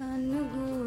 अनुगो